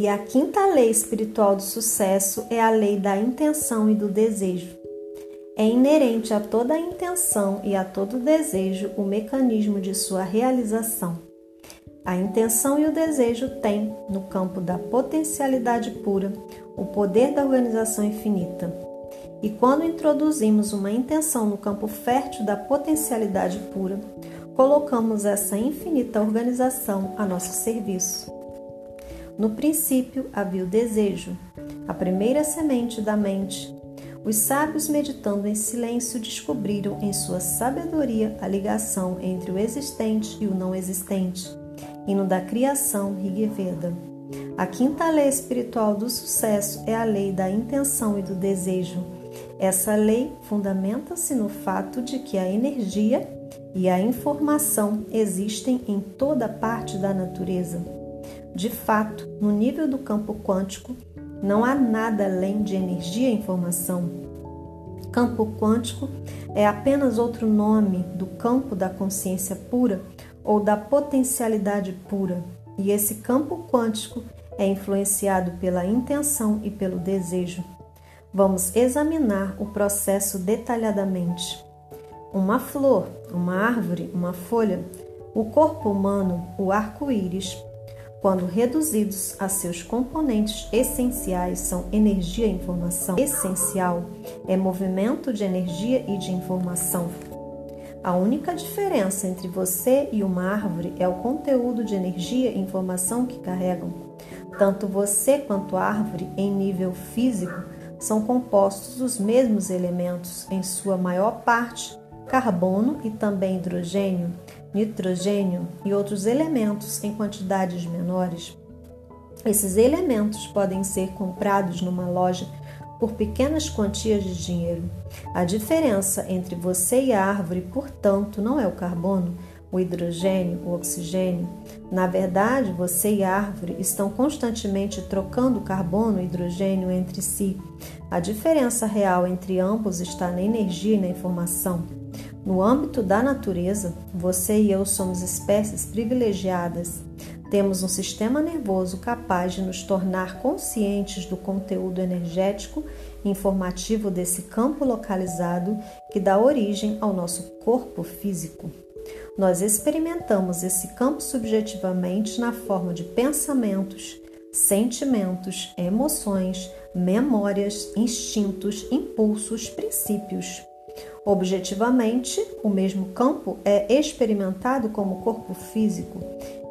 E a quinta lei espiritual do sucesso é a lei da intenção e do desejo. É inerente a toda a intenção e a todo desejo o mecanismo de sua realização. A intenção e o desejo têm, no campo da potencialidade pura, o poder da organização infinita. E quando introduzimos uma intenção no campo fértil da potencialidade pura, colocamos essa infinita organização a nosso serviço. No princípio havia o desejo, a primeira semente da mente, os sábios, meditando em silêncio, descobriram em sua sabedoria a ligação entre o existente e o não existente. Hino da Criação, Rigveda. A quinta lei espiritual do sucesso é a lei da intenção e do desejo. Essa lei fundamenta-se no fato de que a energia e a informação existem em toda parte da natureza. De fato, no nível do campo quântico, não há nada além de energia e informação. Campo quântico é apenas outro nome do campo da consciência pura ou da potencialidade pura, e esse campo quântico é influenciado pela intenção e pelo desejo. Vamos examinar o processo detalhadamente. Uma flor, uma árvore, uma folha, o corpo humano, o arco-íris, quando reduzidos a seus componentes essenciais, são energia e informação. Essencial é movimento de energia e de informação. A única diferença entre você e uma árvore é o conteúdo de energia e informação que carregam. Tanto você quanto a árvore, em nível físico, são compostos dos mesmos elementos, em sua maior parte, carbono e também hidrogênio, nitrogênio e outros elementos em quantidades menores. Esses elementos podem ser comprados numa loja por pequenas quantias de dinheiro. A diferença entre você e a árvore, portanto, não é o carbono, o hidrogênio, o oxigênio. Na verdade, você e a árvore estão constantemente trocando carbono e hidrogênio entre si. A diferença real entre ambos está na energia e na informação. No âmbito da natureza, você e eu somos espécies privilegiadas. Temos um sistema nervoso capaz de nos tornar conscientes do conteúdo energético e informativo desse campo localizado que dá origem ao nosso corpo físico. Nós experimentamos esse campo subjetivamente na forma de pensamentos, sentimentos, emoções, memórias, instintos, impulsos, princípios. Objetivamente, o mesmo campo é experimentado como corpo físico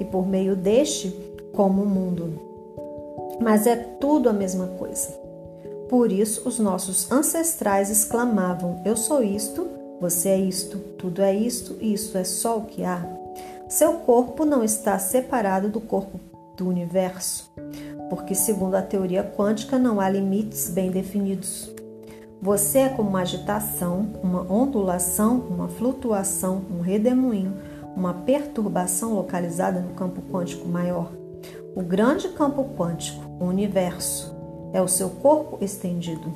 e, por meio deste, como o mundo. Mas é tudo a mesma coisa. Por isso, os nossos ancestrais exclamavam: Eu sou isto, você é isto, tudo é isto e isso é só o que há. Seu corpo não está separado do corpo do universo, porque, segundo a teoria quântica, não há limites bem definidos. Você é como uma agitação, uma ondulação, uma flutuação, um redemoinho, uma perturbação localizada no campo quântico maior. O grande campo quântico, o universo, é o seu corpo estendido.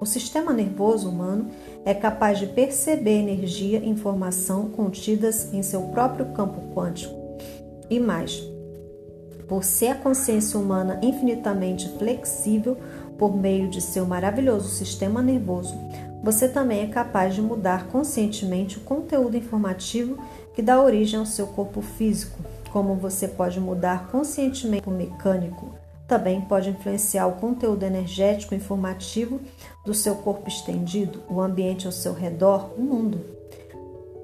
O sistema nervoso humano é capaz de perceber energia e informação contidas em seu próprio campo quântico. E mais, por ser a consciência humana infinitamente flexível, por meio de seu maravilhoso sistema nervoso, você também é capaz de mudar conscientemente o conteúdo informativo que dá origem ao seu corpo físico, como você pode mudar conscientemente o mecânico. Também pode influenciar o conteúdo energético informativo do seu corpo estendido, o ambiente ao seu redor, o mundo,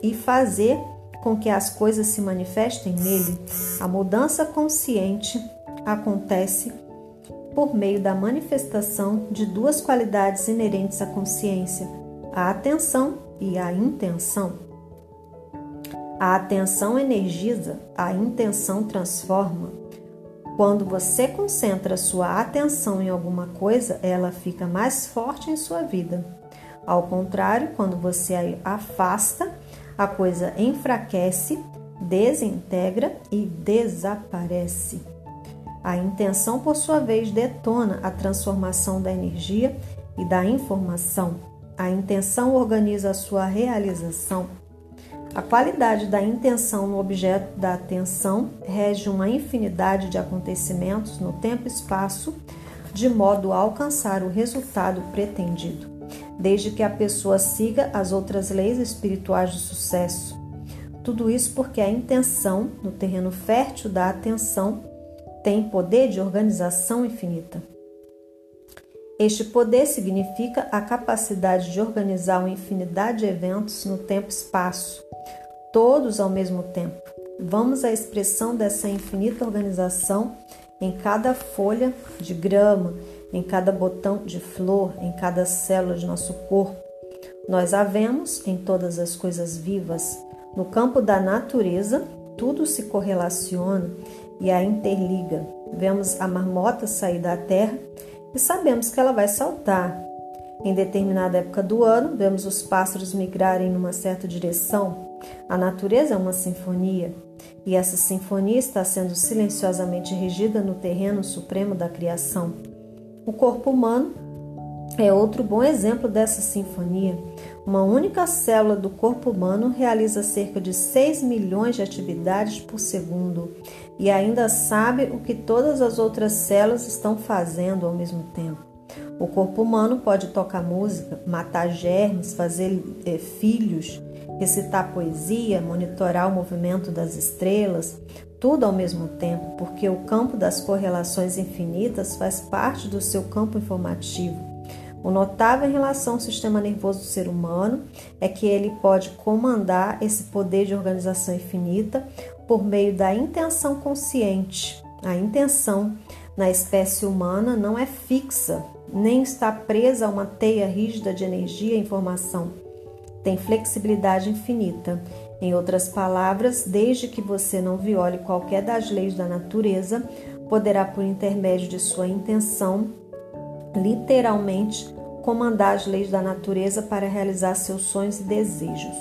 e fazer com que as coisas se manifestem nele. A mudança consciente acontece por meio da manifestação de duas qualidades inerentes à consciência, a atenção e a intenção. A atenção energiza, a intenção transforma. Quando você concentra sua atenção em alguma coisa, ela fica mais forte em sua vida. Ao contrário, quando você a afasta, a coisa enfraquece, desintegra e desaparece. A intenção, por sua vez, detona a transformação da energia e da informação. A intenção organiza a sua realização. A qualidade da intenção no objeto da atenção rege uma infinidade de acontecimentos no tempo e espaço, de modo a alcançar o resultado pretendido, desde que a pessoa siga as outras leis espirituais do sucesso. Tudo isso porque a intenção, no terreno fértil da atenção, tem poder de organização infinita. Este poder significa a capacidade de organizar uma infinidade de eventos no tempo e espaço, todos ao mesmo tempo. Vamos à expressão dessa infinita organização em cada folha de grama, em cada botão de flor, em cada célula de nosso corpo. Nós a vemos em todas as coisas vivas. No campo da natureza, tudo se correlaciona e a interliga. Vemos a marmota sair da terra e sabemos que ela vai saltar. Em determinada época do ano, vemos os pássaros migrarem numa certa direção. A natureza é uma sinfonia, e essa sinfonia está sendo silenciosamente regida no terreno supremo da criação. O corpo humano é outro bom exemplo dessa sinfonia. Uma única célula do corpo humano realiza cerca de 6 milhões de atividades por segundo e ainda sabe o que todas as outras células estão fazendo ao mesmo tempo. O corpo humano pode tocar música, matar germes, fazer é, filhos, recitar poesia, monitorar o movimento das estrelas, tudo ao mesmo tempo, porque o campo das correlações infinitas faz parte do seu campo informativo. O notável em relação ao sistema nervoso do ser humano é que ele pode comandar esse poder de organização infinita por meio da intenção consciente. A intenção na espécie humana não é fixa, nem está presa a uma teia rígida de energia e informação. Tem flexibilidade infinita. Em outras palavras, desde que você não viole qualquer das leis da natureza, poderá, por intermédio de sua intenção, literalmente comandar as leis da natureza para realizar seus sonhos e desejos.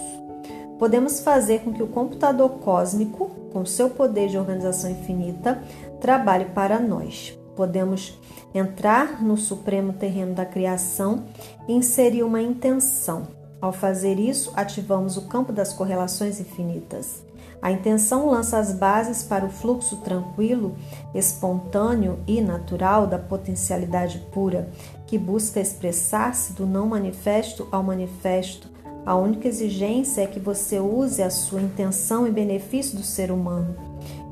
Podemos fazer com que o computador cósmico, com seu poder de organização infinita, trabalhe para nós. Podemos entrar no supremo terreno da criação e inserir uma intenção. Ao fazer isso, ativamos o campo das correlações infinitas. A intenção lança as bases para o fluxo tranquilo, espontâneo e natural da potencialidade pura, que busca expressar-se do não manifesto ao manifesto. A única exigência é que você use a sua intenção em benefício do ser humano.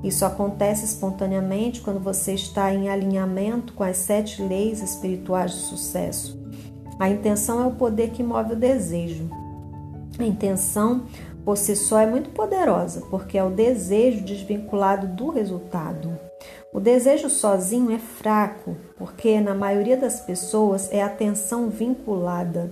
Isso acontece espontaneamente quando você está em alinhamento com as sete leis espirituais do sucesso. A intenção é o poder que move o desejo. A intenção por si só é muito poderosa, porque é o desejo desvinculado do resultado. O desejo sozinho é fraco, porque na maioria das pessoas é a atenção vinculada.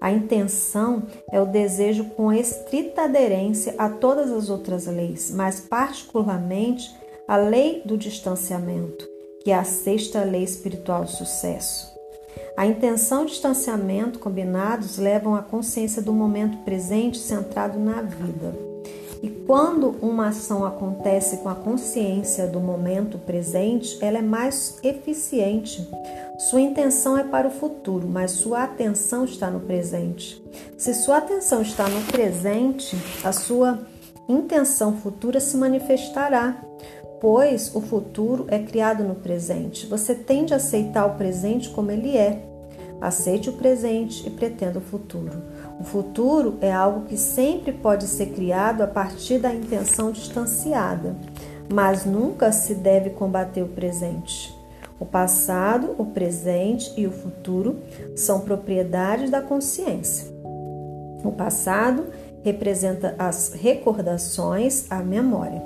A intenção é o desejo com estrita aderência a todas as outras leis, mas particularmente a lei do distanciamento, que é a sexta lei espiritual do sucesso. A intenção e o distanciamento combinados levam à consciência do momento presente centrado na vida. E quando uma ação acontece com a consciência do momento presente, ela é mais eficiente. Sua intenção é para o futuro, mas sua atenção está no presente. Se sua atenção está no presente, a sua intenção futura se manifestará, pois o futuro é criado no presente. Você tende a aceitar o presente como ele é. Aceite o presente e pretenda o futuro. O futuro é algo que sempre pode ser criado a partir da intenção distanciada, mas nunca se deve combater o presente. O passado, o presente e o futuro são propriedades da consciência. O passado representa as recordações, a memória.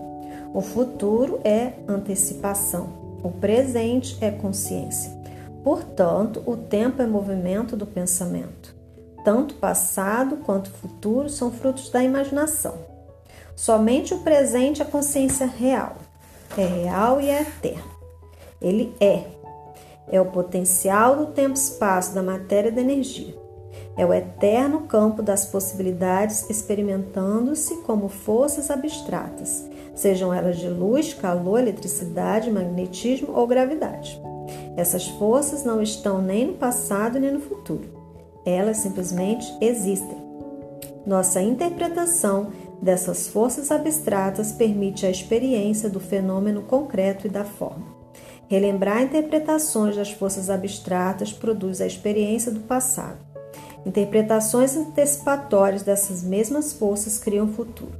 O futuro é antecipação, o presente é consciência. Portanto, o tempo é movimento do pensamento. Tanto passado quanto futuro são frutos da imaginação. Somente o presente é consciência real. É real e é eterno. Ele é. É o potencial do tempo-espaço, da matéria e da energia. É o eterno campo das possibilidades experimentando-se como forças abstratas sejam elas de luz, calor, eletricidade, magnetismo ou gravidade. Essas forças não estão nem no passado nem no futuro. Elas simplesmente existem. Nossa interpretação dessas forças abstratas permite a experiência do fenômeno concreto e da forma. Relembrar interpretações das forças abstratas produz a experiência do passado. Interpretações antecipatórias dessas mesmas forças criam o futuro.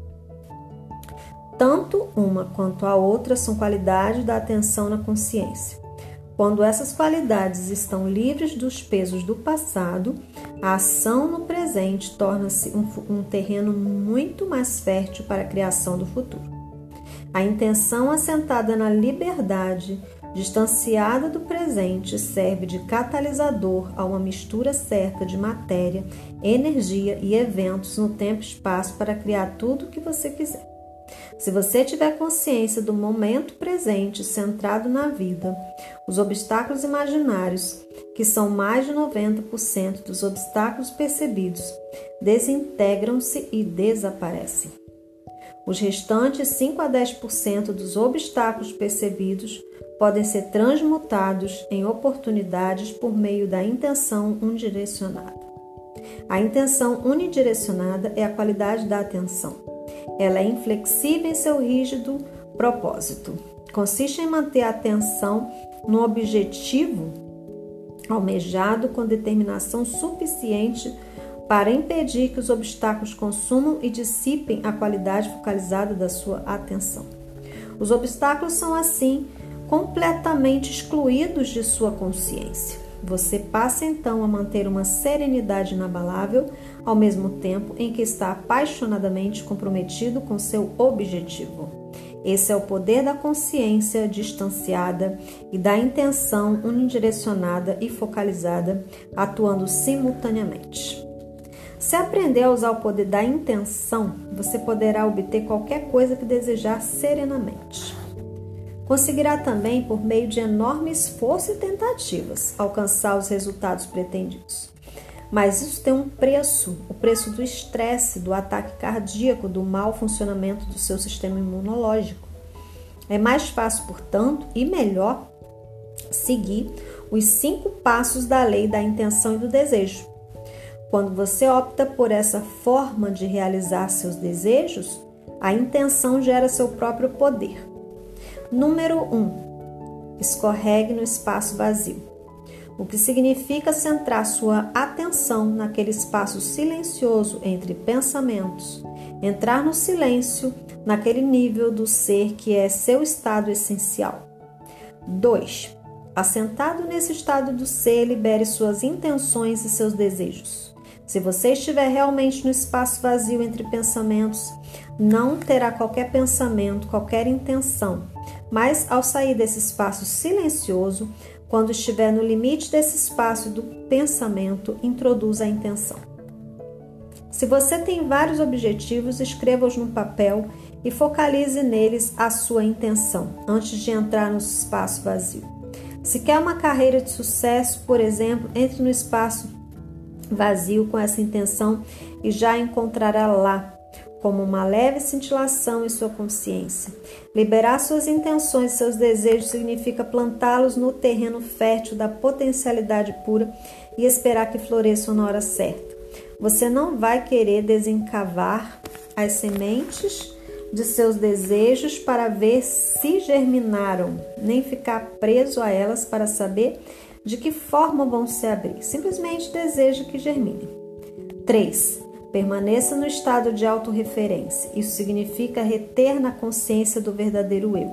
Tanto uma quanto a outra são qualidades da atenção na consciência. Quando essas qualidades estão livres dos pesos do passado, a ação no presente torna-se um, um, terreno muito mais fértil para a criação do futuro. A intenção assentada na liberdade, distanciada do presente, serve de catalisador a uma mistura certa de matéria, energia e eventos no tempo e espaço para criar tudo o que você quiser. Se você tiver consciência do momento presente centrado na vida, os obstáculos imaginários, que são mais de 90% dos obstáculos percebidos, desintegram-se e desaparecem. Os restantes 5 a 10% dos obstáculos percebidos podem ser transmutados em oportunidades por meio da intenção unidirecionada. A intenção unidirecionada é a qualidade da atenção. Ela é inflexível em seu rígido propósito. Consiste em manter a atenção no objetivo almejado com determinação suficiente para impedir que os obstáculos consumam e dissipem a qualidade focalizada da sua atenção. Os obstáculos são, assim, completamente excluídos de sua consciência. Você passa então a manter uma serenidade inabalável, ao mesmo tempo em que está apaixonadamente comprometido com seu objetivo. Esse é o poder da consciência distanciada e da intenção unidirecionada e focalizada, atuando simultaneamente. Se aprender a usar o poder da intenção, você poderá obter qualquer coisa que desejar serenamente. Conseguirá também, por meio de enorme esforço e tentativas, alcançar os resultados pretendidos. Mas isso tem um preço, o preço do estresse, do ataque cardíaco, do mau funcionamento do seu sistema imunológico. É mais fácil, portanto, e melhor seguir os cinco passos da lei da intenção e do desejo. Quando você opta por essa forma de realizar seus desejos, a intenção gera seu próprio poder. Número 1. Um, escorregue no espaço vazio, o que significa centrar sua atenção naquele espaço silencioso entre pensamentos, entrar no silêncio naquele nível do ser que é seu estado essencial. 2. Assentado nesse estado do ser, libere suas intenções e seus desejos. Se você estiver realmente no espaço vazio entre pensamentos, não terá qualquer pensamento, qualquer intenção, mas ao sair desse espaço silencioso, quando estiver no limite desse espaço do pensamento, introduz a intenção. Se você tem vários objetivos, escreva-os no papel e focalize neles a sua intenção antes de entrar no espaço vazio. Se quer uma carreira de sucesso, por exemplo, entre no espaço vazio com essa intenção e já encontrará lá como uma leve cintilação em sua consciência. Liberar suas intenções e seus desejos significa plantá-los no terreno fértil da potencialidade pura e esperar que floresçam na hora certa. Você não vai querer desencavar as sementes de seus desejos para ver se germinaram, nem ficar preso a elas para saber de que forma vão se abrir. Simplesmente deseja que germinem. 3. Permaneça no estado de autorreferência. Isso significa reter na consciência do verdadeiro eu.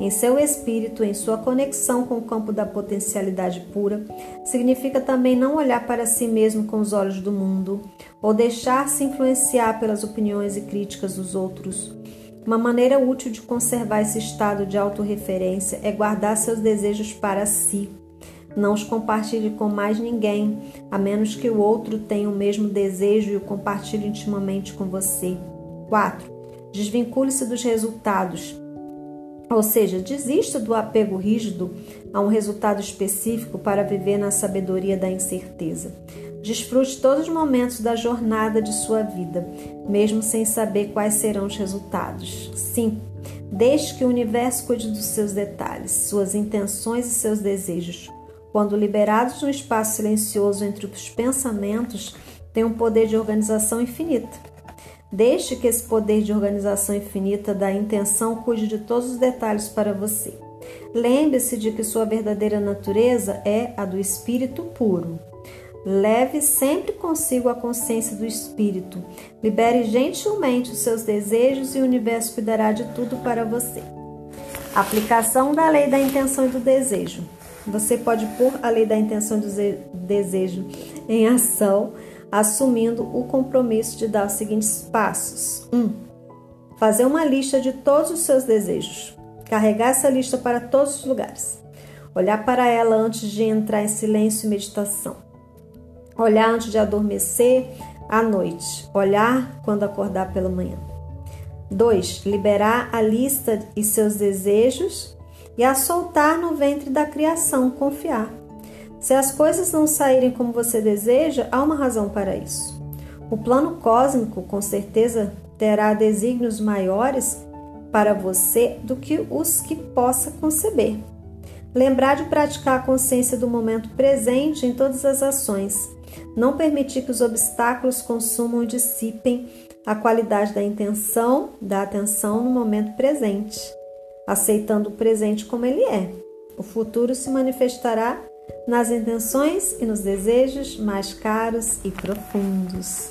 Em seu espírito, em sua conexão com o campo da potencialidade pura, significa também não olhar para si mesmo com os olhos do mundo ou deixar-se influenciar pelas opiniões e críticas dos outros. Uma maneira útil de conservar esse estado de autorreferência é guardar seus desejos para si não os compartilhe com mais ninguém, a menos que o outro tenha o mesmo desejo e o compartilhe intimamente com você. 4. Desvincule-se dos resultados. Ou seja, desista do apego rígido a um resultado específico para viver na sabedoria da incerteza. Desfrute todos os momentos da jornada de sua vida, mesmo sem saber quais serão os resultados. 5. Deixe que o universo cuide dos seus detalhes, suas intenções e seus desejos. Quando liberados no espaço silencioso entre os pensamentos, têm um poder de organização infinita. Deixe que esse poder de organização infinita da intenção cuide de todos os detalhes para você. Lembre-se de que sua verdadeira natureza é a do espírito puro. Leve sempre consigo a consciência do espírito. Libere gentilmente os seus desejos e o universo cuidará de tudo para você. Aplicação da lei da intenção e do desejo. Você pode pôr a lei da intenção e desejo em ação, assumindo o compromisso de dar os seguintes passos: 1. Um, fazer uma lista de todos os seus desejos. Carregar essa lista para todos os lugares. Olhar para ela antes de entrar em silêncio e meditação. Olhar antes de adormecer à noite. Olhar quando acordar pela manhã. 2. Liberar a lista e seus desejos e a soltar no ventre da criação, confiar. Se as coisas não saírem como você deseja, há uma razão para isso. O plano cósmico, com certeza, terá desígnios maiores para você do que os que possa conceber. Lembrar de praticar a consciência do momento presente em todas as ações. Não permitir que os obstáculos consumam e dissipem a qualidade da intenção, da atenção no momento presente, aceitando o presente como ele é. O futuro se manifestará nas intenções e nos desejos mais caros e profundos.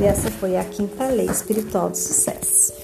E essa foi a quinta lei espiritual do sucesso.